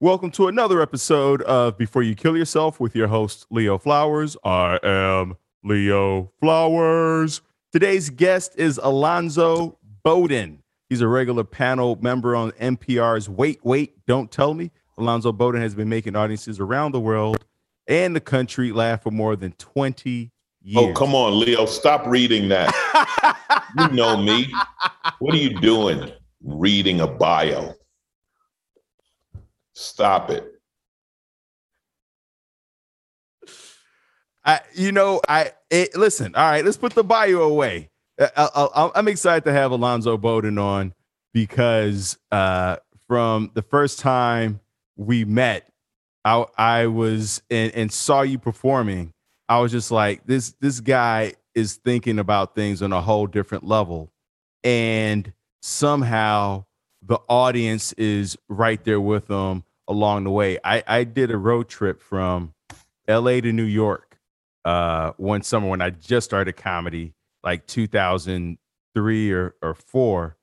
Welcome to another episode of Before You Kill Yourself with your host, Leo Flowers. I am Leo Flowers. Today's guest is Alonzo Bodden. He's a regular panel member on NPR's Wait, Wait, Don't Tell Me. Alonzo Bodden has been making audiences around the world and the country laugh for more than 20 years. Oh, come on, Leo. Stop reading that. you know me. What are you doing reading a bio? Stop it. I, you know, I it, listen. All right, let's put the bio away. Uh, uh, uh, I, am excited to have Alonzo Bodden on because uh, from the first time we met, I, I was and, and saw you performing. I was just like, this this guy is thinking about things on a whole different level, and somehow the audience is right there with him along the way. I, I did a road trip from LA to New York uh, one summer when I just started comedy, like 2003 or, or four.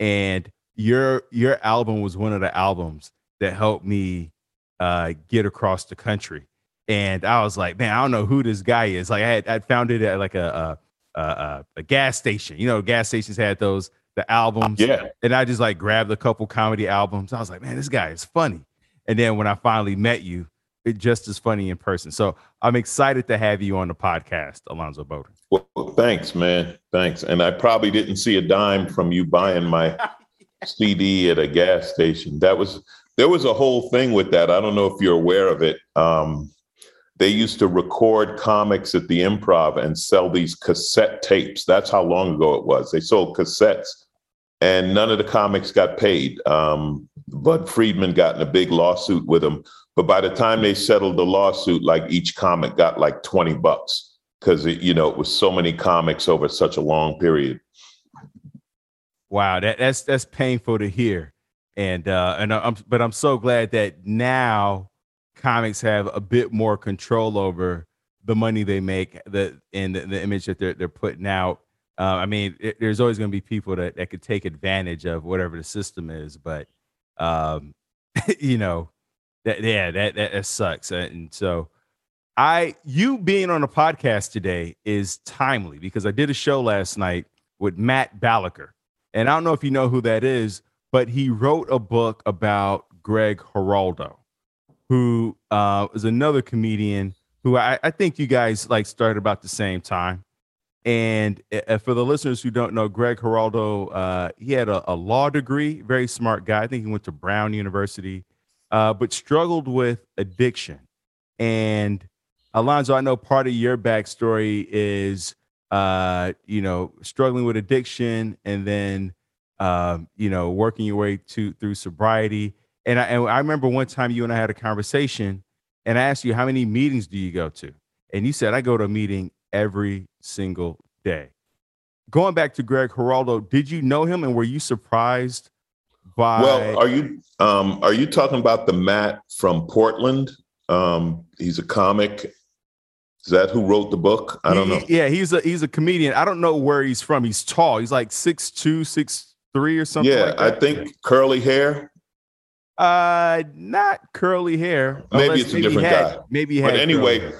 And your your album was one of the albums that helped me uh, get across the country. And I was like, man, I don't know who this guy is. Like I had I found it at like a a, a, a gas station. You know, gas stations had those the albums. Yeah. And I just like grabbed a couple comedy albums. I was like, man, this guy is funny. And then when I finally met you, it just as funny in person. So I'm excited to have you on the podcast, Alonzo Bodden. Well, thanks, man. Thanks. And I probably didn't see a dime from you buying my CD at a gas station. That was there was a whole thing with that. I don't know if you're aware of it. Um, they used to record comics at the improv and sell these cassette tapes. That's how long ago it was. They sold cassettes and none of the comics got paid. Um, Bud Friedman got in a big lawsuit with him, but by the time they settled the lawsuit, like each comic got like twenty bucks because you know it was so many comics over such a long period. Wow, that, that's that's painful to hear, and uh, and I'm but I'm so glad that now comics have a bit more control over the money they make, the and the, the image that they're they're putting out uh, I mean, it, there's always going to be people that, that could take advantage of whatever the system is, but um, you know, that yeah, that, that that sucks. And so, I you being on a podcast today is timely because I did a show last night with Matt Balaker, and I don't know if you know who that is, but he wrote a book about Greg Giraldo, who uh, is another comedian who I, I think you guys like started about the same time. And uh, for the listeners who don't know, Greg Giraldo, uh, he had a, a, law degree, very smart guy. I think he went to Brown University, uh, but struggled with addiction. And Alonzo, I know part of your backstory is, uh, you know, struggling with addiction and then, um, you know, working your way to through sobriety. And I, and I remember one time you and I had a conversation, and I asked you how many meetings do you go to, and you said I go to a meeting every single day. Going back to Greg Giraldo, did you know him and were you surprised by Well, are you um are you talking about the Matt from Portland? Um he's a comic. Is that who wrote the book? I don't he, know. Yeah, he's a he's a comedian. I don't know where he's from. He's tall. He's like six two, six three or something. Yeah, like I think curly hair. Uh, not curly hair. Maybe it's a different had, guy. Maybe he but had anyway,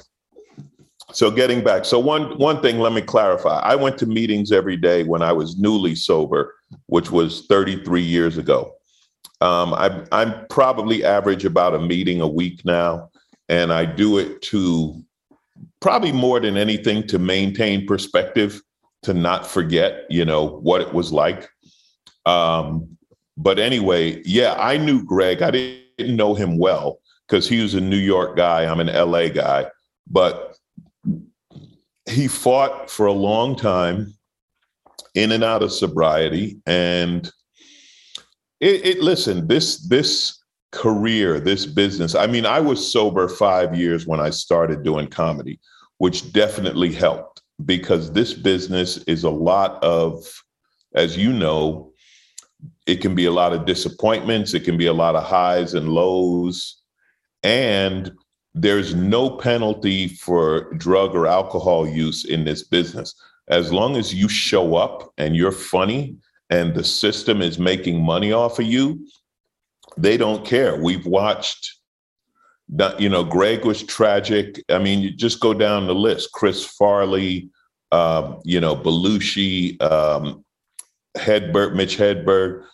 so getting back, so one one thing, let me clarify. I went to meetings every day when I was newly sober, which was 33 years ago. Um, I, I'm probably average about a meeting a week now, and I do it to probably more than anything to maintain perspective, to not forget, you know, what it was like. Um, but anyway, yeah, I knew Greg. I didn't know him well because he was a New York guy. I'm an LA guy, but he fought for a long time in and out of sobriety. And it, it, listen this this career this business i mean i was sober five years when i started doing comedy which definitely helped because this business is a lot of as you know it can be a lot of disappointments it can be a lot of highs and lows. And there's no penalty for drug or alcohol use in this business. As long as you show up and you're funny and the system is making money off of you, they don't care. We've watched, you know, Greg was tragic. I mean, you just go down the list. Chris Farley, um, you know, Belushi, um, Hedberg, Mitch Hedberg,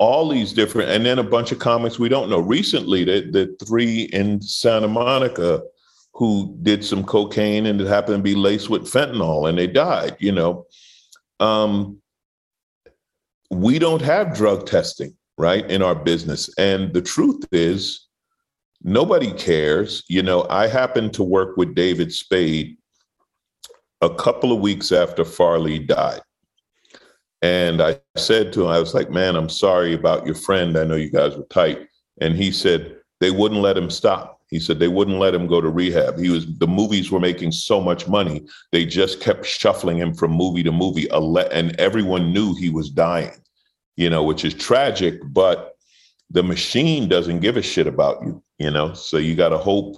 all these different, and then a bunch of comics we don't know. Recently, the, the three in Santa Monica who did some cocaine and it happened to be laced with fentanyl and they died, you know. Um, we don't have drug testing, right, in our business. And the truth is, nobody cares. You know, I happened to work with David Spade a couple of weeks after Farley died. And I said to him, I was like, man, I'm sorry about your friend. I know you guys were tight. And he said, they wouldn't let him stop. He said they wouldn't let him go to rehab. He was the movies were making so much money, they just kept shuffling him from movie to movie, and everyone knew he was dying. You know, which is tragic, but the machine doesn't give a shit about you. You know, so you got to hope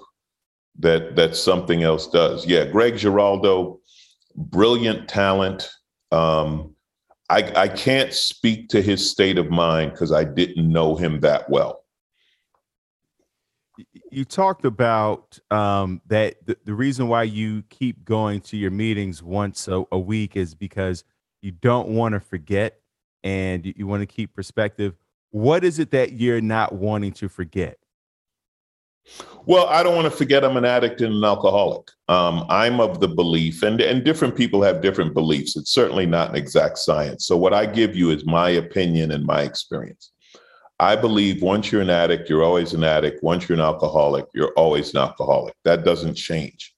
that that something else does. Yeah, Greg Giraldo, brilliant talent. Um, I, I can't speak to his state of mind because I didn't know him that well you talked about um, that the, the, reason why you keep going to your meetings once a, a week is because you don't want to forget and you, you want to keep perspective. What is it that you're not wanting to forget? Well, I don't want to forget I'm an addict and an alcoholic. Um, I'm of the belief, and, and different people have different beliefs. It's certainly not an exact science. So, what I give you is my opinion and my experience. I believe once you're an addict, you're always an addict. Once you're an alcoholic, you're always an alcoholic. That doesn't change.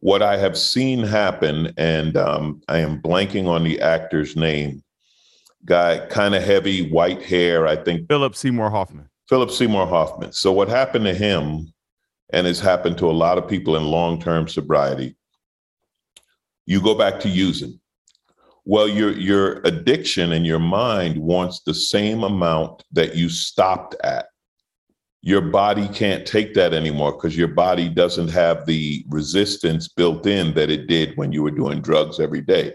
What I have seen happen, and um, I am blanking on the actor's name, guy, kind of heavy, white hair, I think. Philip Seymour Hoffman. Philip Seymour Hoffman. So, what happened to him, and has happened to a lot of people in long term sobriety, you go back to using well, your your addiction and your mind wants the same amount that you stopped at. Your body can't take that anymore because your body doesn't have the resistance built in that it did when you were doing drugs every day.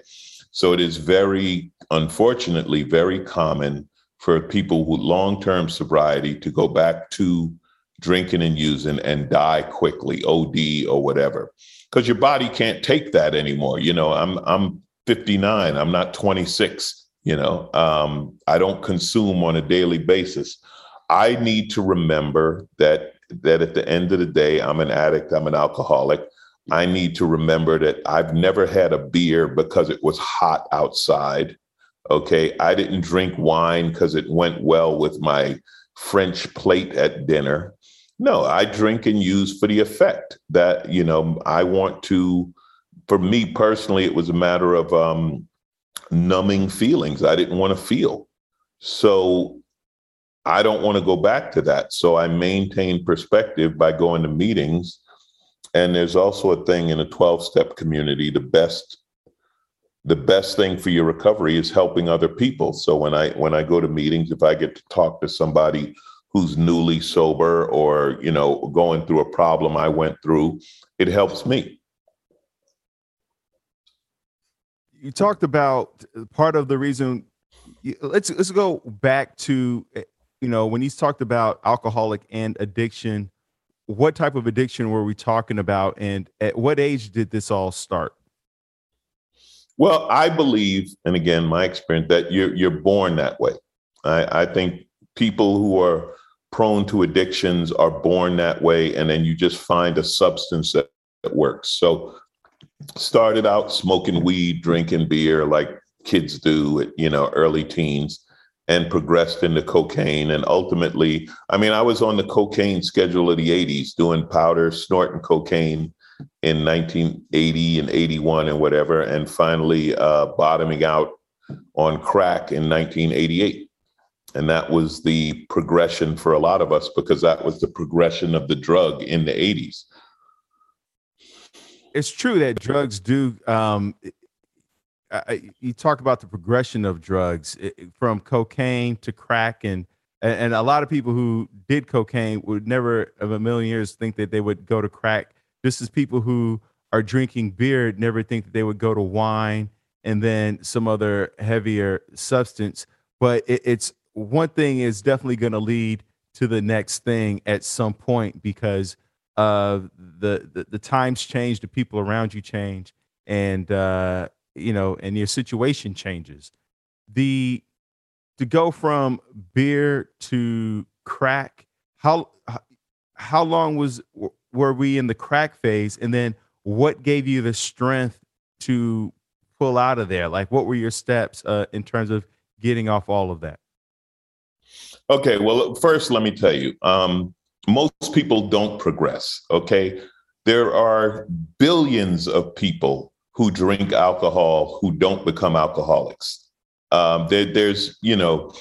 So it is very, unfortunately, very common for people with long-term sobriety to go back to drinking and using and die quickly, OD or whatever, because your body can't take that anymore. You know, I'm I'm 59. I'm not 26. You know, um, I don't consume on a daily basis. I need to remember that that at the end of the day, I'm an addict. I'm an alcoholic. I need to remember that I've never had a beer because it was hot outside. Okay, I didn't drink wine because it went well with my French plate at dinner. No, I drink and use for the effect that you know I want to for me personally, it was a matter of um, numbing feelings. I didn't want to feel. So I don't want to go back to that. So I maintain perspective by going to meetings. And there's also a thing in a 12 step community, the best the best thing for your recovery is helping other people. So when I when I go to meetings, if I get to talk to somebody who's newly sober or, you know, going through a problem I went through, it helps me. you talked about part of the reason. Let's let's go back to you know when he's talked about alcoholic and addiction. What type of addiction were we talking about, and at what age did this all start? Well, I believe, and again, my experience, that you're you're born that way. I, I think people who are prone to addictions are born that way, and then you just find a substance that, that works. So started out smoking weed, drinking beer like kids do at, you know, early teens and progressed into cocaine. And ultimately, I mean, I was on the cocaine schedule of the 80s, doing powder, snorting cocaine in 1980 and 81 and whatever, and finally uh, bottoming out on crack in 1988. And that was the progression for a lot of us because that was the progression of the drug in the 80s it's true that drugs do. Um, I, you talk about the progression of drugs from cocaine to crack, and and a lot of people who did cocaine would never, of a million years, think that they would go to crack. Just as people who are drinking beer never think that they would go to wine and then some other heavier substance. But it, it's one thing is definitely going to lead to the next thing at some point because uh, the, the the times change, the people around you change, and uh, you know, and your situation changes. The to go from beer to crack, how how long was were we in the crack phase, and then what gave you the strength to pull out of there? Like, what were your steps uh, in terms of getting off all of that? Okay, well, first, let me tell you, um, most people don't progress. Okay, there are billions of people who drink alcohol who don't become alcoholics. Um, there, there's, you know,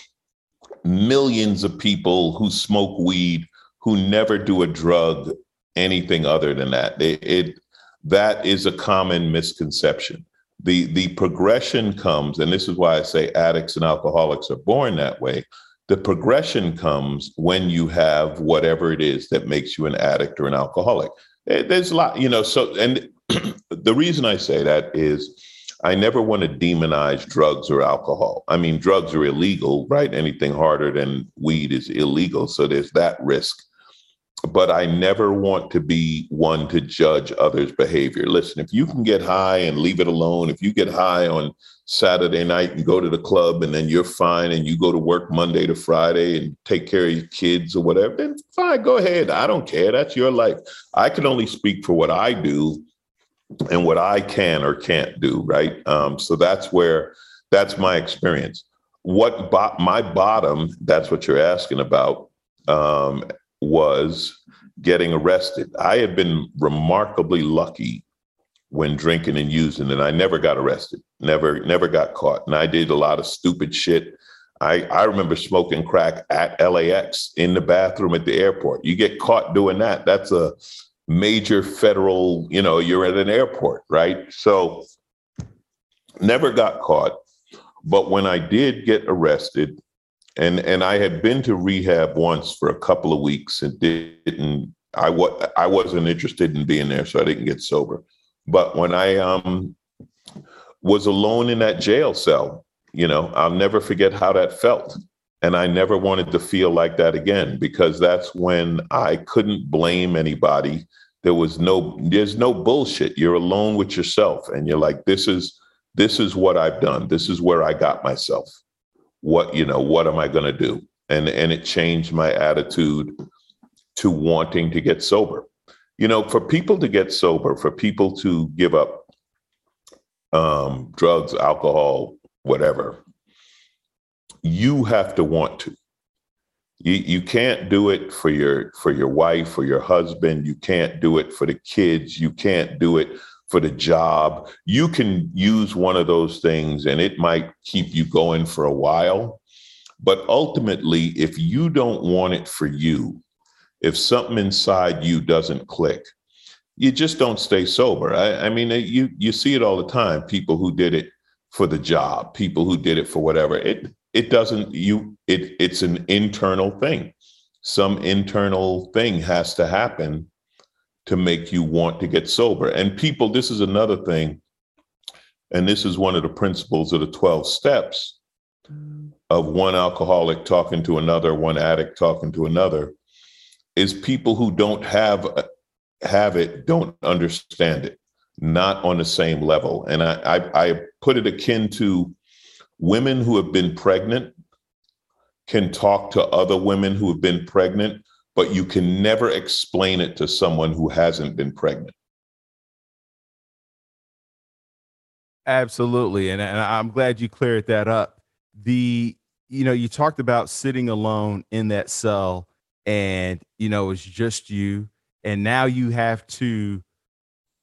millions of people who smoke weed who never do a drug anything other than that. It, it that is a common misconception. The the progression comes, and this is why I say addicts and alcoholics are born that way. The progression comes when you have whatever it is that makes you an addict or an alcoholic. Eh, there's a lot, you know. So, and the reason I say that is I never want to demonize drugs or alcohol. I mean, drugs are illegal, right? Anything harder than weed is illegal. So there's that risk but I never want to be one to judge others' behavior. Listen, if you can get high and leave it alone, if you get high on Saturday night and go to the club and then you're fine and you go to work Monday to Friday and take care of your kids or whatever, then fine, go ahead. I don't care. That's your life. I can only speak for what I do and what I can or can't do, right? Um, so that's where that's my experience. What bo- my bottom, that's what you're asking about. Um, was getting arrested. I had been remarkably lucky when drinking and using, and I never got arrested, never, never got caught. And I did a lot of stupid shit. I, I remember smoking crack at LAX in the bathroom at the airport. You get caught doing that, that's a major federal, you know, you're at an airport, right? So never got caught. But when I did get arrested, and and I had been to rehab once for a couple of weeks and didn't. I was I wasn't interested in being there, so I didn't get sober. But when I um was alone in that jail cell, you know, I'll never forget how that felt. And I never wanted to feel like that again because that's when I couldn't blame anybody. There was no, there's no bullshit. You're alone with yourself and you're like, this is, this is what I've done. This is where I got myself what you know what am i going to do? And and it changed my attitude to wanting to get sober. You know for people to get sober for people to give up um, drugs alcohol whatever you have to want to. You, you can't do it for your for your wife or your husband. You can't do it for the kids. You can't do it for the job. You can use one of those things and it might keep you going for a while. But ultimately, if you don't want it for you, if something inside you doesn't click, you just don't stay sober. I, I mean, uh, you you see it all the time. People who did it for the job, people who did it for whatever. It it doesn't you it it's an internal thing. Some internal thing has to happen to make you want to get sober. And people, this is another thing, and this is one of the principles of the 12 steps mm. of one alcoholic talking to another, one addict talking to another, is people who don't have have it don't understand it, not on the same level. And I, I, I put it akin to women who have been pregnant can talk to other women who have been pregnant but you can never explain it to someone who hasn't been pregnant. Absolutely. And, and I'm glad you cleared that up. The, you know, you talked about sitting alone in that cell and, you know, it's just you. And now you have to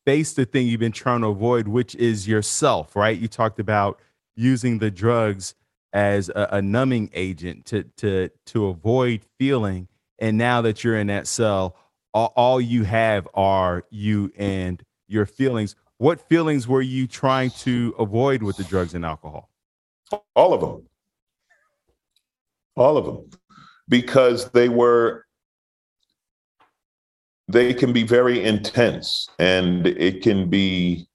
face the thing you've been trying to avoid, which is yourself, right? You talked about using the drugs as a, a numbing agent to to to avoid feeling and now that you're in that cell all, all you have are you and your feelings. What feelings were you trying to avoid with the drugs and alcohol? All of them. All of them. Because they were they can be very intense and it can be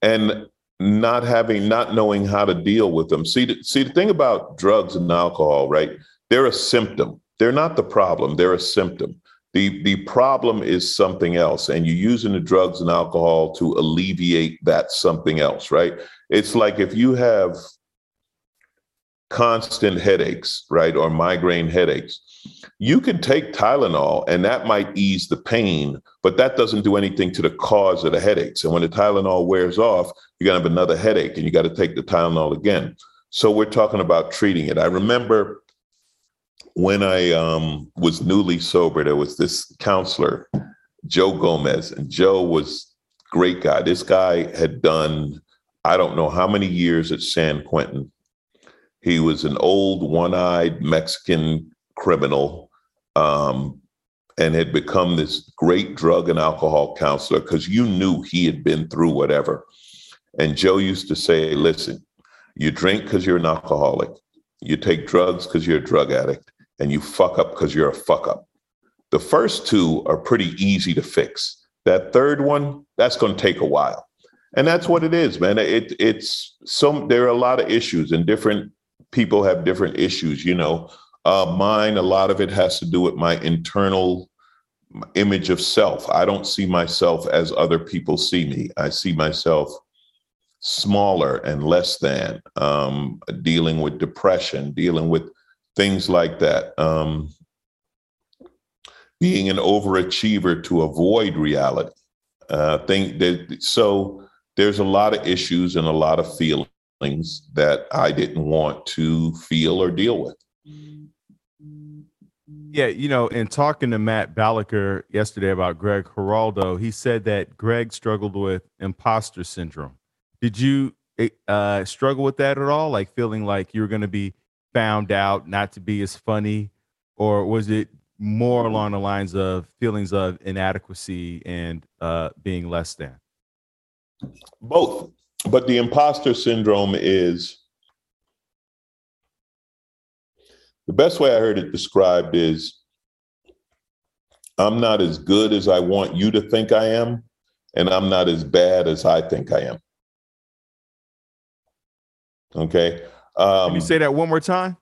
and not having not knowing how to deal with them. See see the thing about drugs and alcohol right? They're a symptom they're not the problem, they're a symptom. The, the problem is something else, and you're using the drugs and alcohol to alleviate that something else, right? It's like if you have constant headaches, right, or migraine headaches, you can take Tylenol and that might ease the pain, but that doesn't do anything to the cause of the headaches. And when the Tylenol wears off, you're going to have another headache and you got to take the Tylenol again. So we're talking about treating it. I remember when I um, was newly sober, there was this counselor, Joe Gomez, and Joe was great guy. This guy had done I don't know how many years at San Quentin. He was an old, one-eyed Mexican criminal, um, and had become this great drug and alcohol counselor because you knew he had been through whatever. And Joe used to say, "Listen, you drink because you're an alcoholic, you take drugs because you're a drug addict, and you fuck up because you're a fuck up. The first two are pretty easy to fix. That third one, that's going to take a while. And that's what it is, man. It it's some there are a lot of issues and different people have different issues, you know. Uh, mine, a lot of it has to do with my internal image of self. I don't see myself as other people see me. I see myself smaller and less than, um, dealing with depression, dealing with things like that. Um, being an overachiever to avoid reality. Uh, think that so there's a lot of issues and a lot of feelings that I didn't want to feel or deal with. Yeah, you know, in talking to Matt Balaker yesterday about Greg Giraldo, he said that Greg struggled with imposter syndrome. Did you eh, uh, struggle with that at all? Like feeling like you're going to be found out not to be as funny, or was it more along the lines of feelings of inadequacy and uh, being less than? Both. But the imposter syndrome is the best way I heard it described is I'm not as good as I want you to think I am, and I'm not as bad as I think I am. Okay. Um, Can you say that one more time?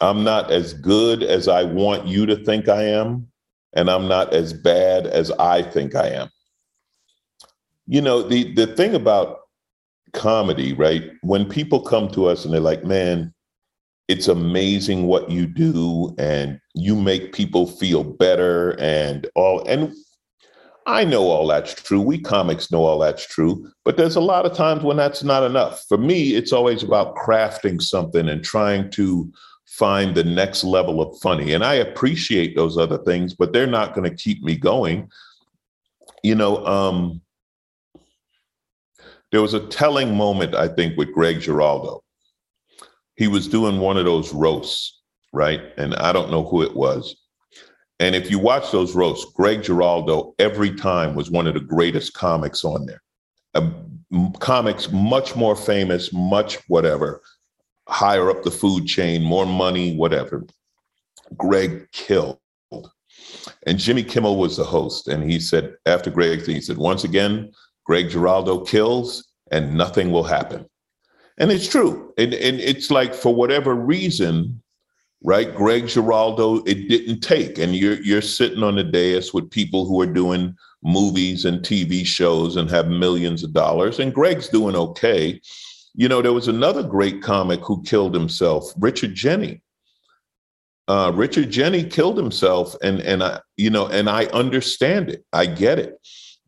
I'm not as good as I want you to think I am, and I'm not as bad as I think I am you know the the thing about comedy right when people come to us and they're like man it's amazing what you do and you make people feel better and all and I know all that's true. We comics know all that's true, but there's a lot of times when that's not enough. For me, it's always about crafting something and trying to find the next level of funny. And I appreciate those other things, but they're not going to keep me going. You know, um, there was a telling moment, I think, with Greg Giraldo. He was doing one of those roasts, right? And I don't know who it was. And if you watch those roasts, Greg Giraldo every time was one of the greatest comics on there. Uh, comics much more famous, much whatever, higher up the food chain, more money, whatever. Greg killed. And Jimmy Kimmel was the host. And he said, after Greg, he said, once again, Greg Giraldo kills and nothing will happen. And it's true. And, and it's like for whatever reason, right? Greg Giraldo, it didn't take. And you're you're sitting on the dais with people who are doing movies and TV shows and have millions of dollars. And Greg's doing okay. You know, there was another great comic who killed himself, Richard Jeni. Uh, Richard Jeni killed himself, and and I, you know, and I understand it. I get it.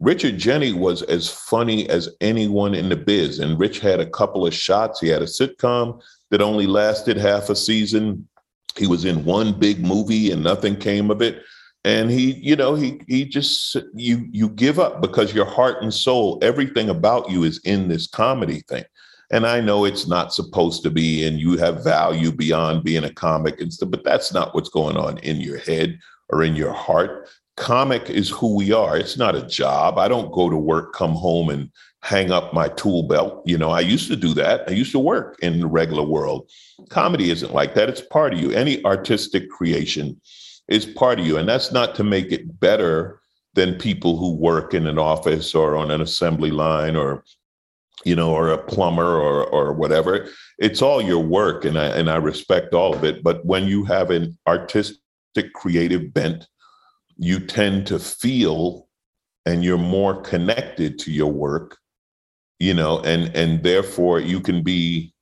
Richard Jeni was as funny as anyone in the biz. And Rich had a couple of shots. He had a sitcom that only lasted half a season. He was in one big movie and nothing came of it. And he, you know, he he just you you give up because your heart and soul, everything about you is in this comedy thing. And I know it's not supposed to be, and you have value beyond being a comic and stuff, but that's not what's going on in your head or in your heart comic is who we are. It's not a job. I don't go to work, come home, and hang up my tool belt. You know, I used to do that. I used to work in the regular world. Comedy isn't like that. It's part of you. Any artistic creation is part of you. And that's not to make it better than people who work in an office or on an assembly line or you know, or a plumber or or whatever. It's all your work, and I and I respect all of it. But when you have an artistic creative bent, you tend to feel and you're more connected to your work, you know, and and therefore you can be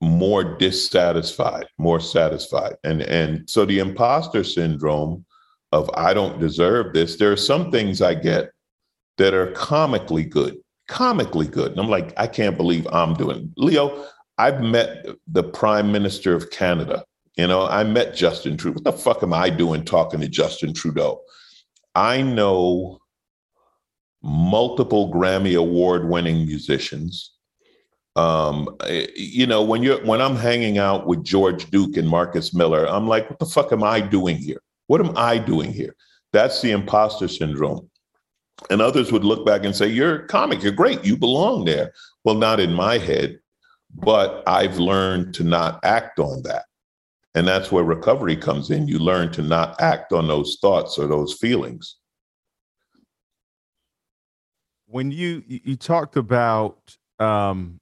more dissatisfied, more satisfied. And and so the imposter syndrome of I don't deserve this, there are some things I get that are comically good, comically good. And I'm like, I can't believe I'm doing. Leo, I've met the Prime Minister of Canada. You know, I met Justin Trudeau. What the fuck am I doing talking to Justin Trudeau? I know multiple Grammy award winning musicians. Um, you know, when you're when I'm hanging out with George Duke and Marcus Miller, I'm like, what the fuck am I doing here? What am I doing here? That's the imposter syndrome. And others would look back and say, You're a comic, you're great, you belong there. Well, not in my head, but I've learned to not act on that. And that's where recovery comes in. You learn to not act on those thoughts or those feelings. When you you talked about um,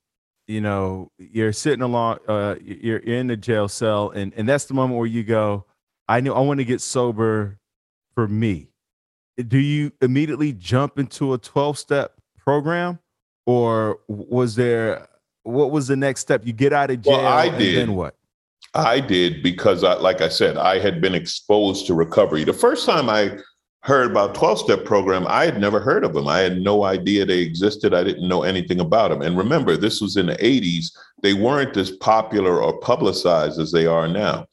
you know, you're sitting along uh you're in the jail cell and and that's the moment where you go, I know I want to get sober for me. Do you immediately jump into a 12 step program or was there what was the next step? You get out of jail well, I did. then what? I did because I like I said, I had been exposed to recovery. The first time I heard about 12 step program, I had never heard of them. I had no idea they existed. I didn't know anything about them. And remember, this was in the 80s. They weren't as popular or publicized as they are now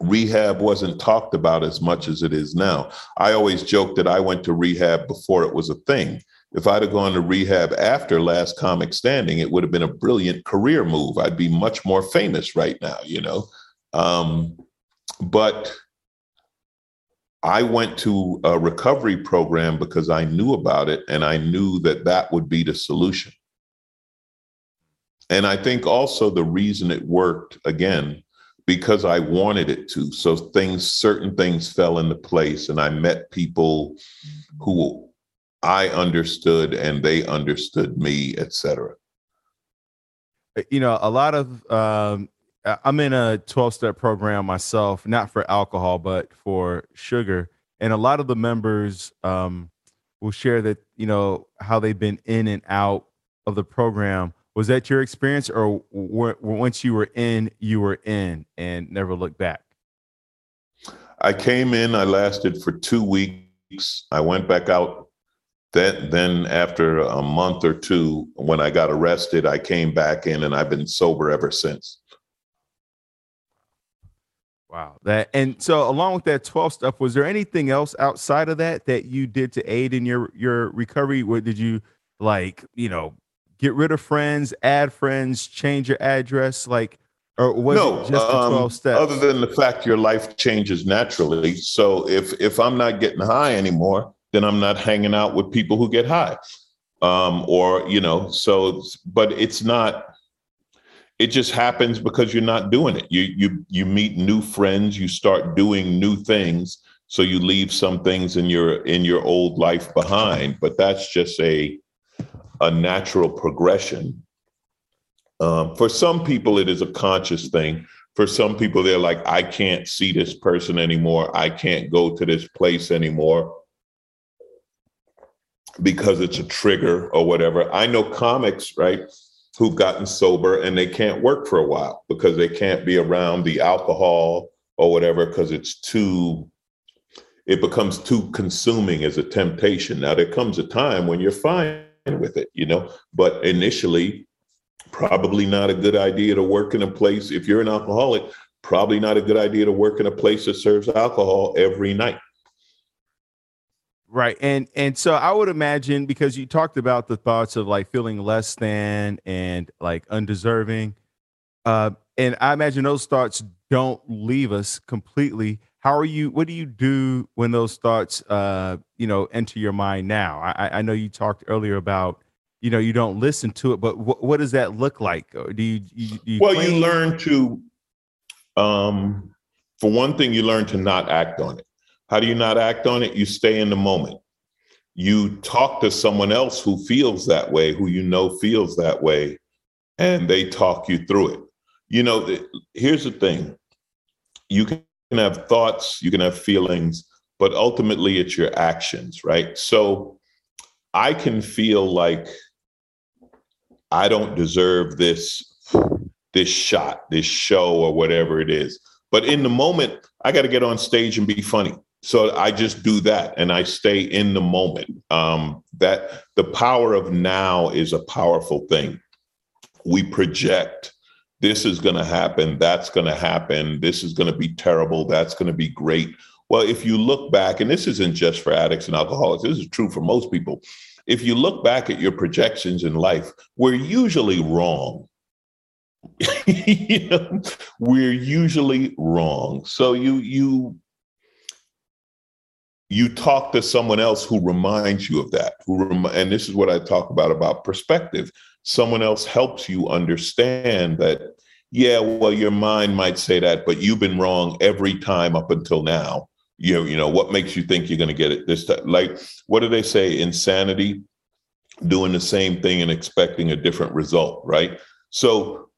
rehab wasn't talked about as much as it is now. I always joke that I went to rehab before it was a thing. If I'd have gone to rehab after Last Comic Standing, it would have been a brilliant career move. I'd be much more famous right now, you know. Um, but I went to a recovery program because I knew about it and I knew that that would be the solution. And I think also the reason it worked again because I wanted it to. So things, certain things fell into place, and I met people who I understood and they understood me, etc. Uh, you know, a lot of um, I'm in a 12 step program myself, not for alcohol, but for sugar. And a lot of the members um, will share that, you know, how they've been in and out of the program was that your experience, or once you were in, you were in and never looked back? I came in. I lasted for two weeks. I went back out. Then, then after a month or two, when I got arrested, I came back in, and I've been sober ever since. Wow. That and so along with that 12 stuff, was there anything else outside of that that you did to aid in your your recovery? What did you like, you know, get rid of friends, add friends, change your address? Like, or was no, it just the 12 um, steps? Other than the fact your life changes naturally. So if if I'm not getting high anymore, then I'm not hanging out with people who get high. Um, or, you know, so but it's not it just happens because you're not doing it. You you you meet new friends, you start doing new things. So you leave some things in your in your old life behind, but that's just a a natural progression. Um, for some people, it is a conscious thing. For some people, they're like, I can't see this person anymore. I can't go to this place anymore because it's a trigger or whatever. I know comics, right, who've gotten sober and they can't work for a while because they can't be around the alcohol or whatever because it's too it becomes too consuming as a temptation. Now there comes a time when you're fine with it, you know. But initially, probably not a good idea to work in a place. If you're an alcoholic, probably not a good idea to work in a place that serves alcohol every night. Right. And and so I would imagine because you talked about the thoughts of like feeling less than and like undeserving. Uh and I imagine those thoughts don't leave us completely how are you what do you do when those thoughts uh you know enter your mind now i i know you talked earlier about you know you don't listen to it but wh- what does that look like do you, you, do you well you learn to um for one thing you learn to not act on it how do you not act on it you stay in the moment you talk to someone else who feels that way who you know feels that way and they talk you through it you know here's the thing you can have thoughts, you can have feelings, but ultimately it's your actions, right? So I can feel like I don't deserve this this shot, this show or whatever it is. But in the moment, I got to get on stage and be funny. So I just do that and I stay in the moment. Um, that the power of now is a powerful thing. We project this is going to happen, that's going to happen, this is going to be terrible, that's going to be great. Well, if you look back, and this isn't just for addicts and alcoholics, this is true for most people. If you look back at your projections in life, we're usually wrong. you know, we're usually wrong. So you you you talk to someone else who reminds you of that. Who rem- and this is what I talk about about perspective. Someone else helps you understand that yeah well your mind might say that but you've been wrong every time up until now. You know, you know what makes you think you're going to get it? This time like what do they say? Insanity doing the same thing and expecting a different result right? So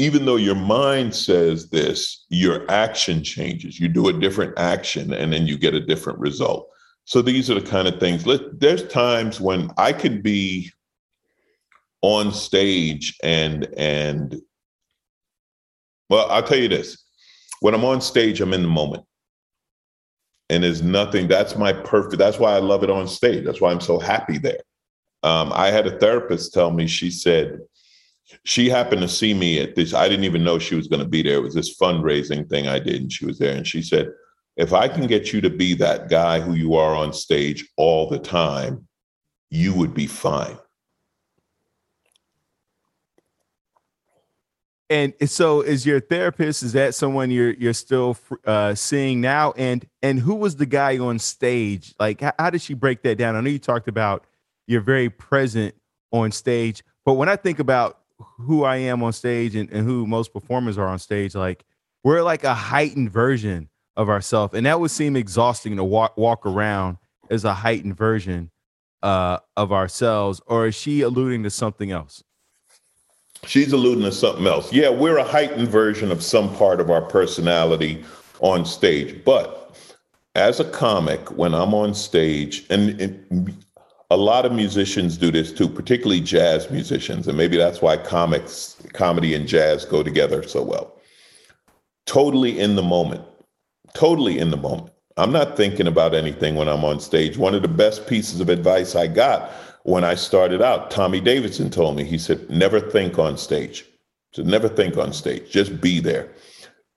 even though your mind says this your action changes. You do a different action and then you get a different result. So these are the kind of things. There's times when i could be on stage and and well i'll tell you this. When i'm on stage i'm in the moment. And there's nothing that's my perfect that's why i love it on stage. That's why i'm so happy there. Um, i had a therapist tell me she said she happened to see me at this i didn't even know she was going to be there it was this fundraising thing i did and she was there and she said if i can get you to be that guy who you are on stage all the time you would be fine And so, is your therapist? Is that someone you're you're still uh, seeing now? And and who was the guy on stage? Like, how, how did she break that down? I know you talked about you're very present on stage, but when I think about who I am on stage and, and who most performers are on stage, like we're like a heightened version of ourselves, and that would seem exhausting to walk walk around as a heightened version uh, of ourselves. Or is she alluding to something else? She's alluding to something else. Yeah, we're a heightened version of some part of our personality on stage. But as a comic, when I'm on stage, and, and a lot of musicians do this too, particularly jazz musicians, and maybe that's why comics, comedy and jazz go together so well. Totally in the moment. Totally in the moment. I'm not thinking about anything when I'm on stage. One of the best pieces of advice I got when I started out, Tommy Davidson told me, he said, never think on stage. So never think on stage, just be there.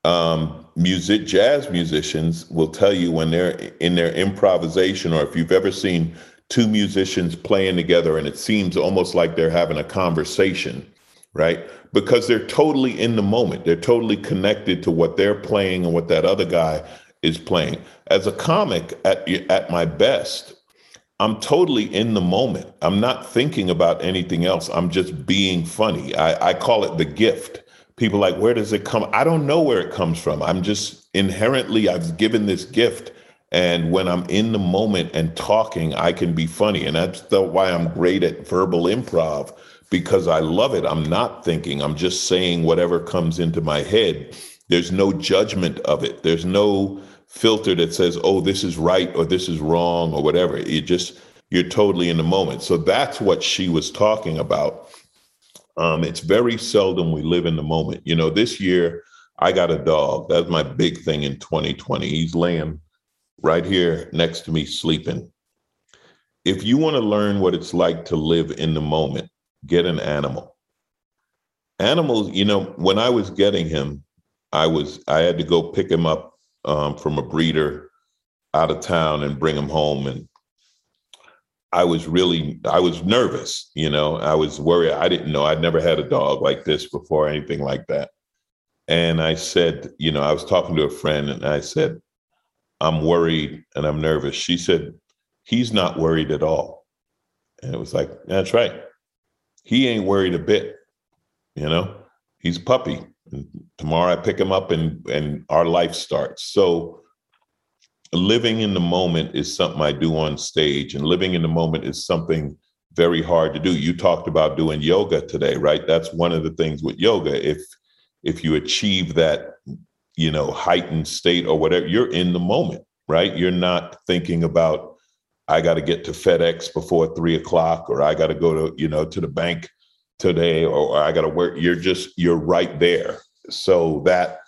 Um, music, jazz musicians will tell you when they're in their improvisation, or if you've ever seen two musicians playing together and it seems almost like they're having a conversation, right? Because they're totally in the moment. They're totally connected to what they're playing and what that other guy is playing. As a comic, at, at my best, I'm totally in the moment. I'm not thinking about anything else. I'm just being funny. I, I call it the gift. People like, where does it come? I don't know where it comes from. I'm just inherently, I've given this gift. And when I'm in the moment and talking, I can be funny. And that's the, why I'm great at verbal improv because I love it. I'm not thinking, I'm just saying whatever comes into my head. There's no judgment of it. There's no, filter that says, oh, this is right or this is wrong or whatever. You just, you're totally in the moment. So that's what she was talking about. Um, it's very seldom we live in the moment. You know, this year I got a dog. That's my big thing in 2020. He's laying right here next to me sleeping. If you want to learn what it's like to live in the moment, get an animal. Animals, you know, when I was getting him, I was I had to go pick him up um, from a breeder out of town and bring him home. And I was really, I was nervous, you know, I was worried. I didn't know, I'd never had a dog like this before, anything like that. And I said, you know, I was talking to a friend and I said, I'm worried and I'm nervous. She said, he's not worried at all. And it was like, that's right. He ain't worried a bit, you know, he's a puppy. And tomorrow I pick him up and and our life starts. So living in the moment is something I do on stage, and living in the moment is something very hard to do. You talked about doing yoga today, right? That's one of the things with yoga. If if you achieve that you know, heightened state or whatever. You're in the moment, right? You're not thinking about, I got to get to FedEx before three o'clock, or I got to go to, you know, to the bank today, or I got to work. You're just, you're right there. So that,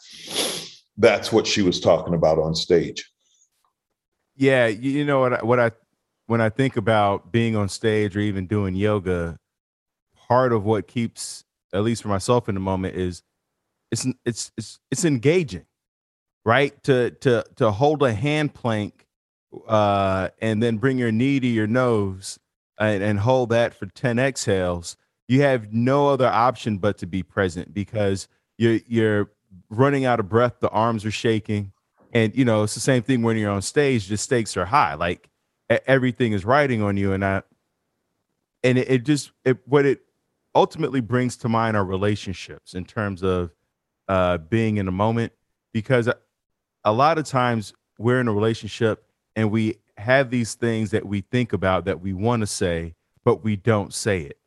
that's what she was talking about on stage. Yeah, you know what? I, what I when I think about being on stage or even doing yoga, part of what keeps, at least for myself in the moment, is it's it's it's it's engaging, right? To to to hold a hand plank, uh, and then bring your knee to your nose and, and hold that for ten exhales. You have no other option but to be present because you're you're running out of breath. The arms are shaking, and you know it's the same thing when you're on stage. The stakes are high. Like everything is riding on you, and I and it, it just it what it ultimately brings to mind are relationships in terms of uh, being in a moment because a lot of times we're in a relationship and we have these things that we think about that we want to say, but we don't say it.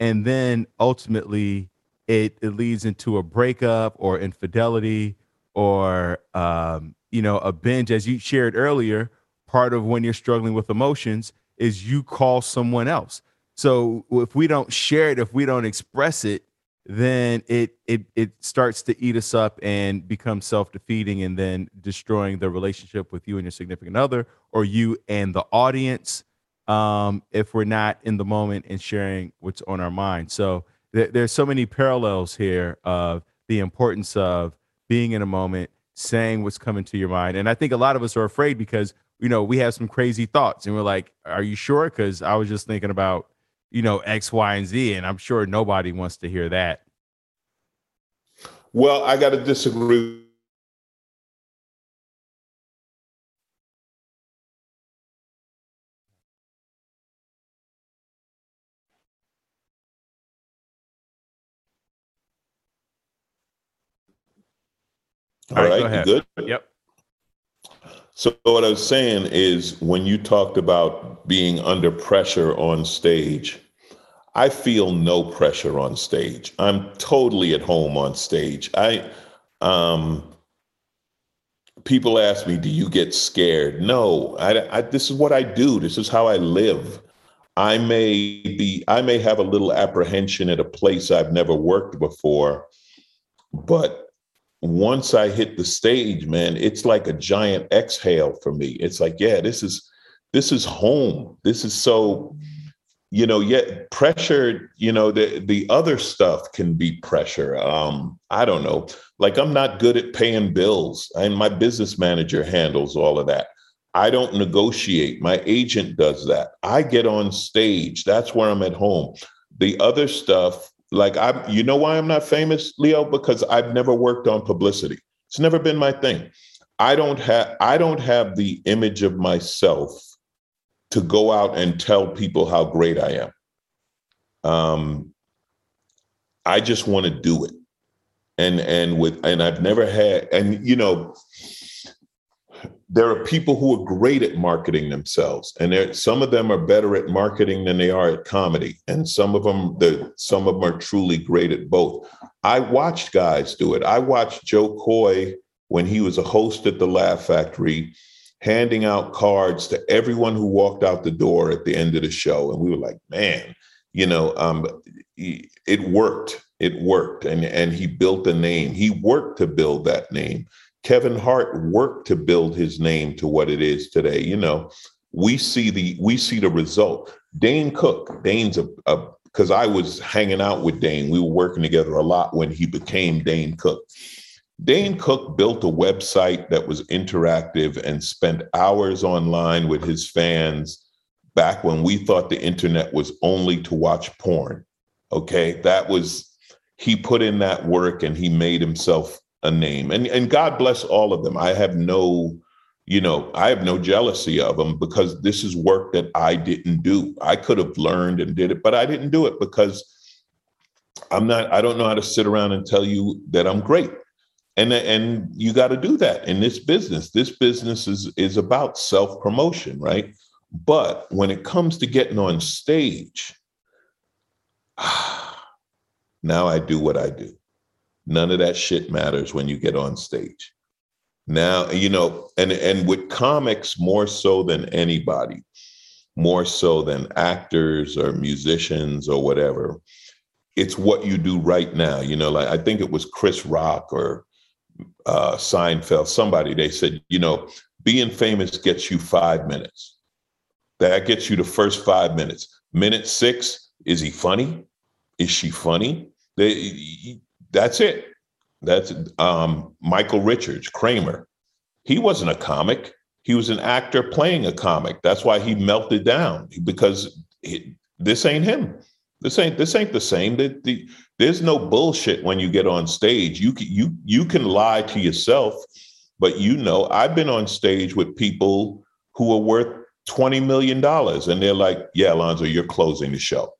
And then ultimately it, it leads into a breakup or infidelity or, um, you know, a binge, as you shared earlier. Part of when you're struggling with emotions is you call someone else. So if we don't share it, if we don't express it, then it it it starts to eat us up and become self-defeating and then destroying the relationship with you and your significant other or you and the audience um, if we're not in the moment and sharing what's on our mind. So th- there's so many parallels here of the importance of being in a moment saying what's coming to your mind. And i think a lot of us are afraid because you know we have some crazy thoughts and we're like are you sure? Because i was just thinking about you know, X, Y, and Z. And I'm sure nobody wants to hear that. Well, I got to disagree. All, All right, right good. Yep. So what I was saying is when you talked about being under pressure on stage, I feel no pressure on stage. I'm totally at home on stage. I um people ask me, "Do you get scared?" No, I, I this is what I do. This is how I live. I may be I may have a little apprehension at a place I've never worked before, but once I hit the stage, man, it's like a giant exhale for me. It's like, yeah, this is this is home. This is so, you know, yet pressure, you know, the the other stuff can be pressure. Um, I don't know. Like I'm not good at paying bills. And my business manager handles all of that. I don't negotiate. My agent does that. I get on stage. That's where I'm at home. The other stuff like I, you know why I'm not famous, Leo? Because I've never worked on publicity. It's never been my thing. I don't have I don't have the image of myself to go out and tell people how great I am. Um, I just want to do it, and and with and I've never had and you know there are people who are great at marketing themselves and there some of them are better at marketing than they are at comedy and some of them the some of them are truly great at both. I watched guys do it. I watched Jo Koy when he was a host at the laugh factory handing out cards to everyone who walked out the door at the end of the show and we were like man you know um, it worked. It worked and and he built a name. He worked to build that name Kevin Hart worked to build his name to what it is today. You know, we see the we see the result. Dane Cook, Dane's a because I was hanging out with Dane. We were working together a lot when he became Dane Cook. Dane Cook built a website that was interactive and spent hours online with his fans back when we thought the internet was only to watch porn. Okay, that was he put in that work and he made himself a name. And and God bless all of them. I have no, you know, I have no jealousy of them because this is work that I didn't do. I could have learned and did it, but I didn't do it because I'm not I don't know how to sit around and tell you that I'm great. And and you got to do that in this business. This business is is about self-promotion, right? But when it comes to getting on stage, now I do what I do. None of that shit matters when you get on stage. Now, you know, and and with comics more so than anybody, more so than actors or musicians or whatever, it's what you do right now. You know, like I think it was Chris Rock or uh, Seinfeld, somebody, they said, you know, being famous gets you five minutes. That gets you the first five minutes. Minute six, is he funny? Is she funny? They, that's it. That's um, Michael Richards, Kramer. He wasn't a comic. He was an actor playing a comic. That's why he melted down because he, this ain't him. This ain't this ain't the same. The, the, there's no bullshit when you get on stage. You can, you you can lie to yourself, but you know I've been on stage with people who are worth twenty million dollars, and they're like, "Yeah, Alonzo, you're closing the show,"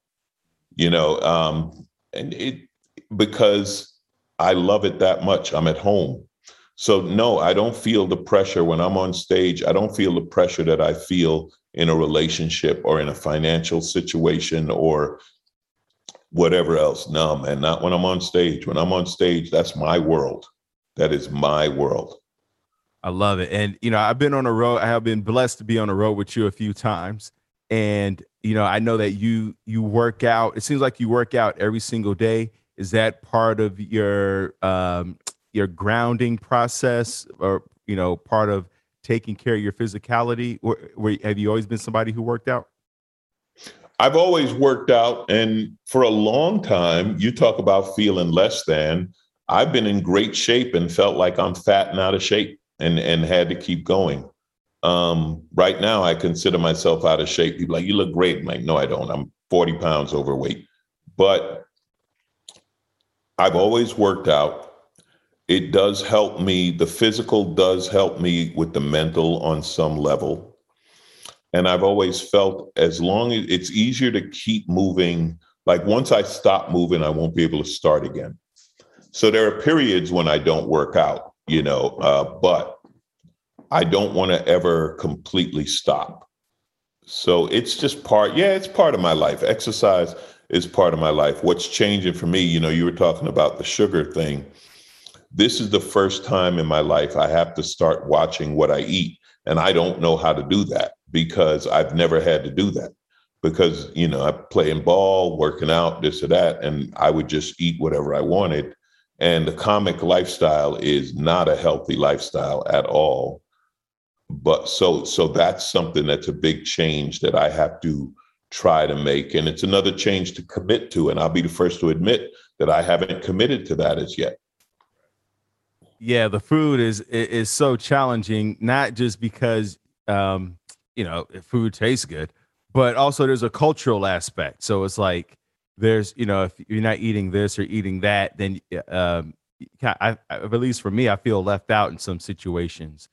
you know, um, and it because I love it that much. I'm at home. So no, I don't feel the pressure when I'm on stage. I don't feel the pressure that I feel in a relationship or in a financial situation or whatever else. No, man, not when I'm on stage. When I'm on stage, that's my world. That is my world. I love it. And you know, I've been on a road. I have been blessed to be on a road with you a few times. And you know, I know that you you work out. It seems like you work out every single day. Is that part of your um your grounding process or you know, part of taking care of your physicality? Or, or have you always been somebody who worked out? I've always worked out, and for a long time, you talk about feeling less than. I've been in great shape and felt like I'm fat and out of shape, and and had to keep going. Um, right now, I consider myself out of shape. People like, you look great. I'm like, no, I don't. I'm 40 pounds overweight, but I've always worked out. It does help me. The physical does help me with the mental on some level. And I've always felt as long as it's easier to keep moving, like once I stop moving, I won't be able to start again. So there are periods when I don't work out, you know, uh, but I don't want to ever completely stop. So it's just part, yeah, it's part of my life. Exercise is part of my life. What's changing for me, you know, you were talking about the sugar thing. This is the first time in my life I have to start watching what I eat. And I don't know how to do that because I've never had to do that. Because, you know, I'm playing ball, working out, this or that, and I would just eat whatever I wanted. And the comic lifestyle is not a healthy lifestyle at all. But so so that's something that's a big change that I have to try to make. And it's another change to commit to. And I'll be the first to admit that I haven't committed to that as yet. Yeah, the food is is so challenging, not just because um, you know, food tastes good, but also there's a cultural aspect. So it's like there's, you know, if you're not eating this or eating that, then um, I, I, at least for me, I feel left out in some situations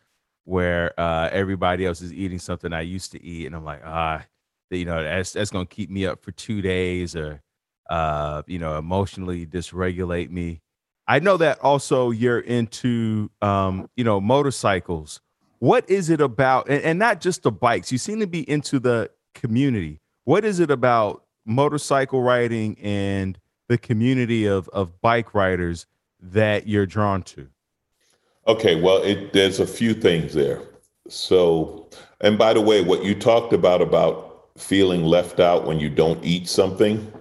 where uh, everybody else is eating something I used to eat, and I'm like, ah, you know, that's that's gonna keep me up for two days, or uh, you know, emotionally dysregulate me. I know that also you're into, um, you know, motorcycles. What is it about and, and not just the bikes you seem to be into the community. What is it about motorcycle riding and the community of of bike riders that you're drawn to? Okay well it, there's a few things there. So and by the way what you talked about about feeling left out when you don't eat something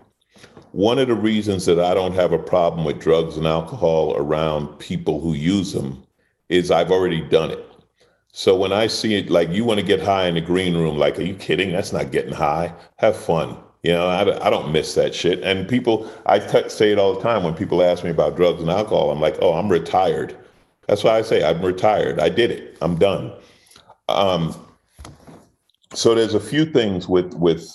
one of the reasons that i don't have a problem with drugs and alcohol around people who use them is i've already done it so when I see it, like you want to get high in the green room, like, are you kidding? That's not getting high. Have fun. You know, I, I don't miss that shit. And people, I t- say it all the time when people ask me about drugs and alcohol. I'm like, oh, I'm retired. That's why I say I'm retired. I did it. I'm done. Um, so there's a few things with with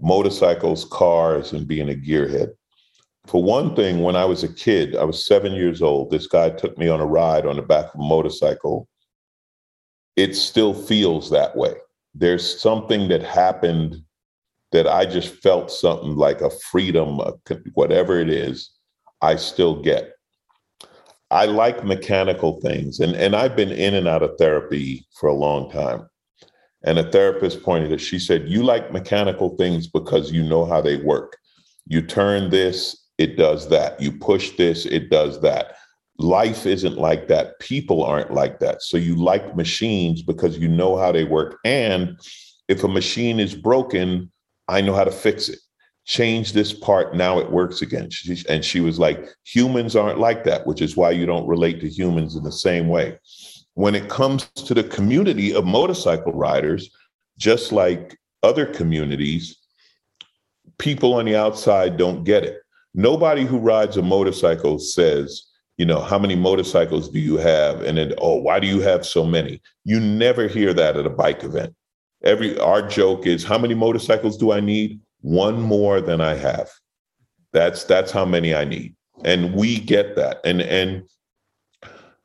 motorcycles, cars, and being a gearhead. For one thing, when I was a kid, I was seven years old. This guy took me on a ride on the back of a motorcycle it still feels that way. There's something that happened that I just felt something like a freedom, whatever it is, I still get. I like mechanical things, and, and I've been in and out of therapy for a long time. And a therapist pointed out, she said, You like mechanical things because you know how they work. You turn this, it does that. You push this, it does that. life isn't like that. People aren't like that. So you like machines because you know how they work. And if a machine is broken, I know how to fix it. Change this part, now it works again. She, and she was like, humans aren't like that, which is why you don't relate to humans in the same way. When it comes to the community of motorcycle riders, just like other communities, people on the outside don't get it. Nobody who rides a motorcycle says, you know, how many motorcycles do you have? And then, oh, why do you have so many? You never hear that at a bike event. Every our joke is, how many motorcycles do I need? One more than I have. That's that's how many I need. And we get that. And and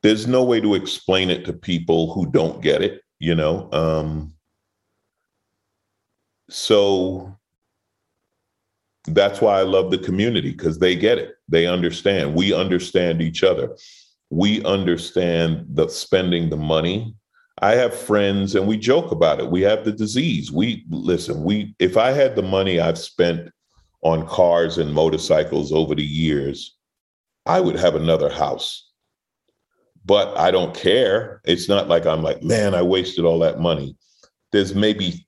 there's no way to explain it to people who don't get it, you know. Um so that's why I love the community because they get it. They understand. We understand each other. We understand the spending the money. I have friends and we joke about it. We have the disease. We listen, we if I had the money I've spent on cars and motorcycles over the years, I would have another house. But I don't care. It's not like I'm like, man, I wasted all that money. There's maybe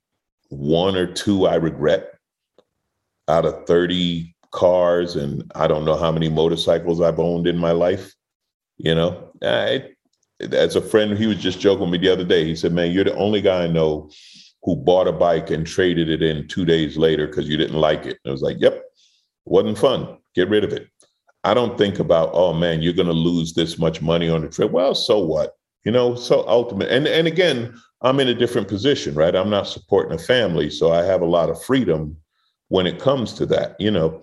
one or two I regret out of 30 cars and I don't know how many motorcycles I've owned in my life. You know, I, as a friend, he was just joking with me the other day. He said, Man, you're the only guy I know who bought a bike and traded it in two days later because you didn't like it. And I was like, Yep, wasn't fun. Get rid of it. I don't think about, oh man, you're gonna lose this much money on the trip. Well, so what? You know, so ultimate and and again, I'm in a different position, right? I'm not supporting a family, so I have a lot of freedom when it comes to that. You know,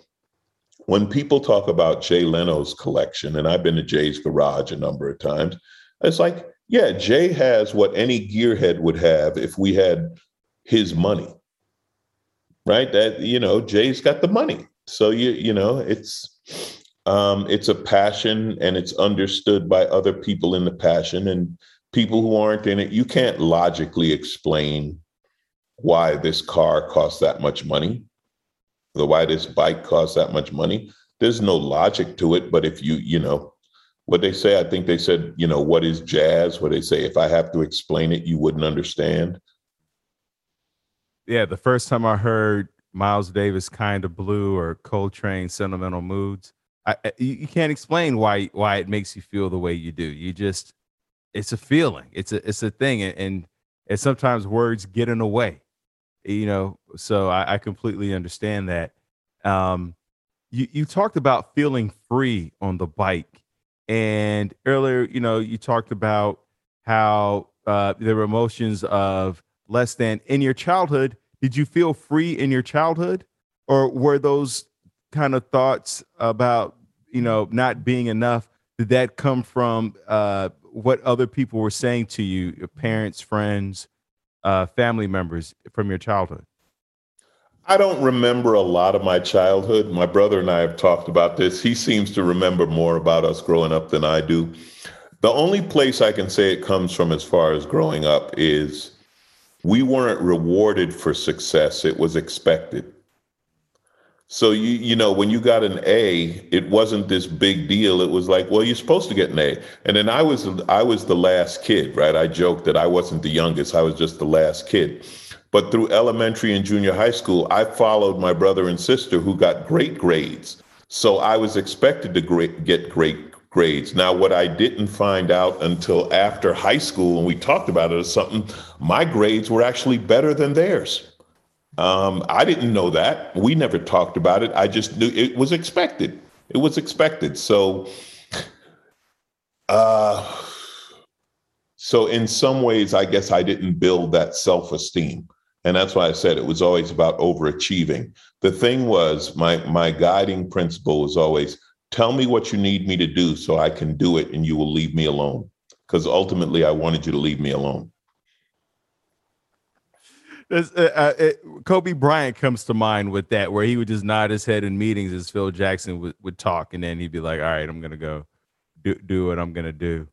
when people talk about Jay Leno's collection, and I've been to Jay's garage a number of times, it's like, yeah, Jay has what any gearhead would have if we had his money. Right? That, you know, Jay's got the money. So you, you know, it's um, it's a passion and it's understood by other people in the passion and people who aren't in it. You can't logically explain why this car costs that much money the why this bike costs that much money. There's no logic to it, but if you, you know, what they say, I think they said, you know, what is jazz? What they say, if I have to explain it, you wouldn't understand. Yeah, the first time I heard Miles Davis kind of blue or Coltrane sentimental moods, I, you can't explain why why it makes you feel the way you do. You just it's a feeling. It's a it's a thing, and and, and sometimes words get in the way you know so i, I completely understand that um you, you talked about feeling free on the bike and earlier you know you talked about how uh there were emotions of less than in your childhood did you feel free in your childhood or were those kind of thoughts about you know not being enough did that come from uh what other people were saying to you your parents friends uh, family members from your childhood? I don't remember a lot of my childhood. My brother and I have talked about this. He seems to remember more about us growing up than I do. The only place I can say it comes from as far as growing up is we weren't rewarded for success, it was expected. So you you know when you got an A, it wasn't this big deal. It was like, well, you're supposed to get an A. And then I was I was the last kid, right? I joked that I wasn't the youngest. I was just the last kid. But through elementary and junior high school, I followed my brother and sister who got great grades. So I was expected to great, get great grades. Now, what I didn't find out until after high school, and we talked about it as something, my grades were actually better than theirs. Um, I didn't know that. We never talked about it. I just knew it was expected. It was expected. So, uh, so in some ways, I guess I didn't build that self esteem. And that's why I said it was always about overachieving. The thing was, my, my guiding principle was always tell me what you need me to do so I can do it and you will leave me alone. Because ultimately, I wanted you to leave me alone. Uh, uh, it, Kobe Bryant comes to mind with that, where he would just nod his head in meetings as Phil Jackson would, would talk, and then he'd be like, "All right, I'm gonna go do, do what I'm gonna do."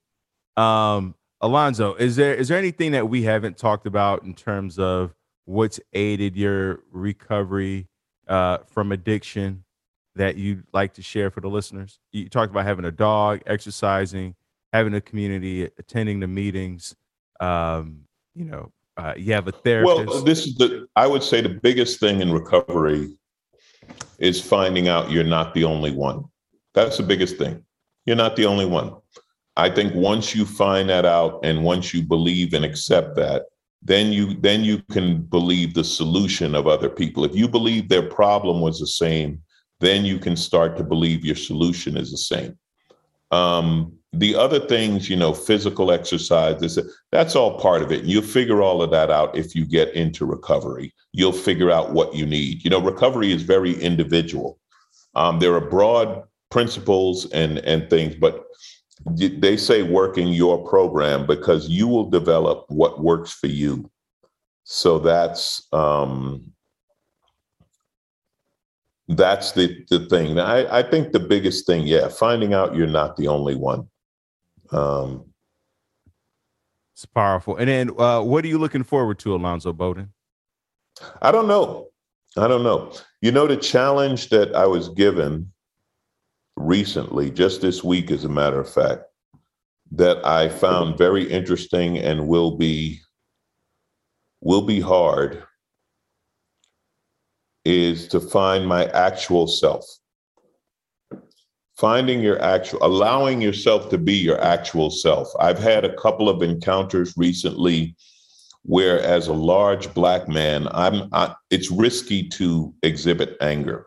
Um, Alonzo, is there is there anything that we haven't talked about in terms of what's aided your recovery uh, from addiction? that you'd like to share for the listeners? You talked about having a dog, exercising, having a community, attending the meetings. Um, you know, uh, you have a therapist. Well, this is the, I would say the biggest thing in recovery is finding out you're not the only one. That's the biggest thing. You're not the only one. I think once you find that out and once you believe and accept that, then you then you can believe the solution of other people. If you believe their problem was the same, then you can start to believe your solution is the same. Um, the other things, you know, physical exercise, is that's all part of it. You'll figure all of that out if you get into recovery. You'll figure out what you need. You know, recovery is very individual. Um, there are broad principles and and things, but they say working your program because you will develop what works for you. So that's um, that's the the thing. I, I think the biggest thing, yeah, finding out you're not the only one. Um, it's powerful. And then, uh, what are you looking forward to, Alonzo Bowden? I don't know. I don't know. You know, the challenge that I was given recently, just this week, as a matter of fact, that I found very interesting and will be will be hard is to find my actual self. Finding your actual, allowing yourself to be your actual self. I've had a couple of encounters recently where, as a large black man, I'm. I, it's risky to exhibit anger.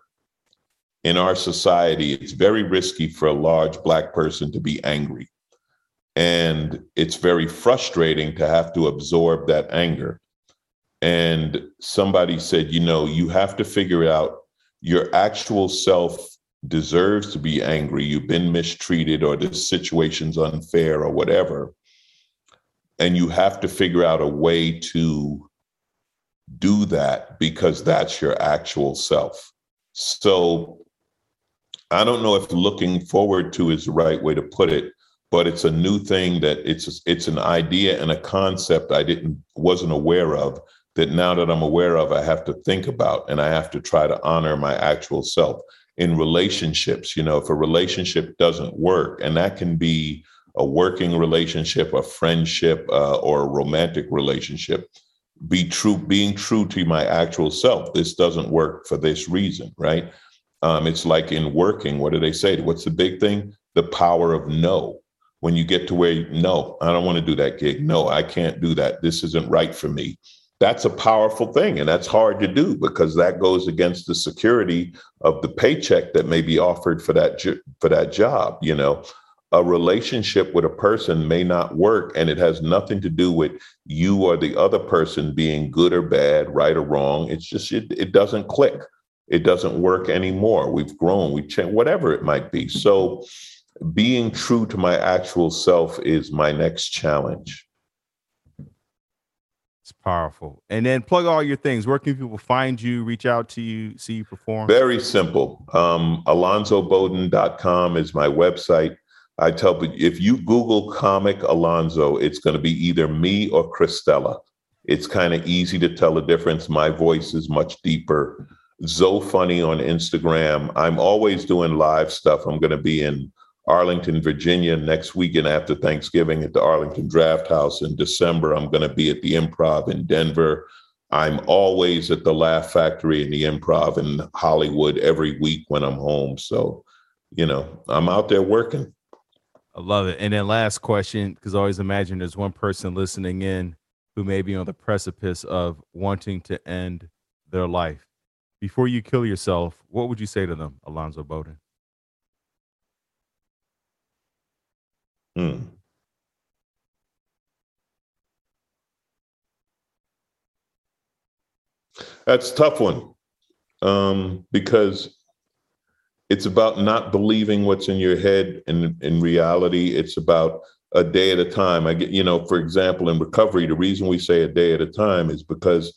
In our society, it's very risky for a large black person to be angry, and it's very frustrating to have to absorb that anger and somebody said, you know, you have to figure out your actual self deserves to be angry. You've been mistreated, or the situation's unfair, or whatever. And you have to figure out a way to do that because that's your actual self. So I don't know if looking forward to is the right way to put it, but it's a new thing that it's it's an idea and a concept I didn't wasn't aware of that now that I'm aware of, I have to think about and I have to try to honor my actual self. In relationships, you know, if a relationship doesn't work, and that can be a working relationship, a friendship, uh, or a romantic relationship, be true, being true to my actual self. This doesn't work for this reason, right? Um, it's like in working, what do they say? What's the big thing? The power of no. When you get to where, no, I don't want to do that gig. No, I can't do that. This isn't right for me that's a powerful thing and that's hard to do because that goes against the security of the paycheck that may be offered for that for that job you know? A relationship with a person may not work and it has nothing to do with you or the other person being good or bad right or wrong. It's just it, it doesn't click. It doesn't work anymore. We've grown we've changed whatever it might be. So being true to my actual self is my next challenge it's powerful. And then plug all your things. Where can people find you, reach out to you, see you perform? Very simple. Um, AlonzoBowden.com is my website. I tell people if you Google comic Alonzo, it's going to be either me or Cristela. It's kind of easy to tell the difference. My voice is much deeper. Zo Funny on Instagram. I'm always doing live stuff. I'm going to be in Arlington, Virginia next weekend after Thanksgiving at the Arlington Draft House. In December, I'm going to be at the Improv in Denver. I'm always at the Laugh Factory in the Improv in Hollywood every week when I'm home. So, you know, I'm out there working. I love it. And then last question, because I always imagine there's one person listening in who may be on the precipice of wanting to end their life. Before you kill yourself, what would you say to them, Alonzo Bowden? Hmm. That's a tough one um, because it's about not believing what's in your head and in reality. It's about a day at a time. I get you know for example in recovery the reason we say a day at a time is because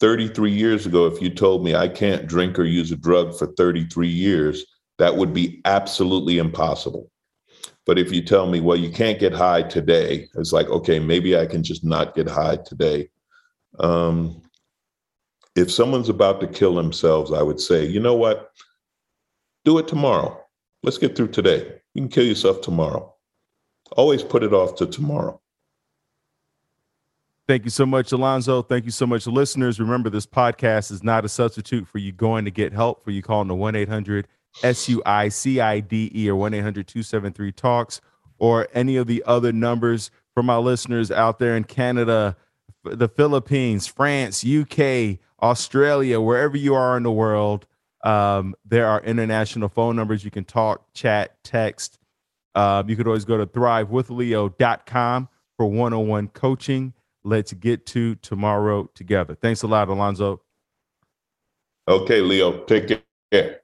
33 years ago if you told me i can't drink or use a drug for 33 years that would be absolutely impossible but if you tell me, well, you can't get high today, it's like, okay, maybe I can just not get high today. Um, if someone's about to kill themselves, I would say, you know what? Do it tomorrow. Let's get through today. You can kill yourself tomorrow. Always put it off to tomorrow. Thank you so much, Alonzo. Thank you so much, listeners. Remember, this podcast is not a substitute for you going to get help, for you calling the 1 800 S U I C I D E or 1 800 273 Talks or any of the other numbers for my listeners out there in Canada, the Philippines, France, UK, Australia, wherever you are in the world. Um, there are international phone numbers. You can talk, chat, text. Um, you could always go to thrivewithleo.com for one on one coaching. Let's get to tomorrow together. Thanks a lot, Alonzo. Okay, Leo. Take care.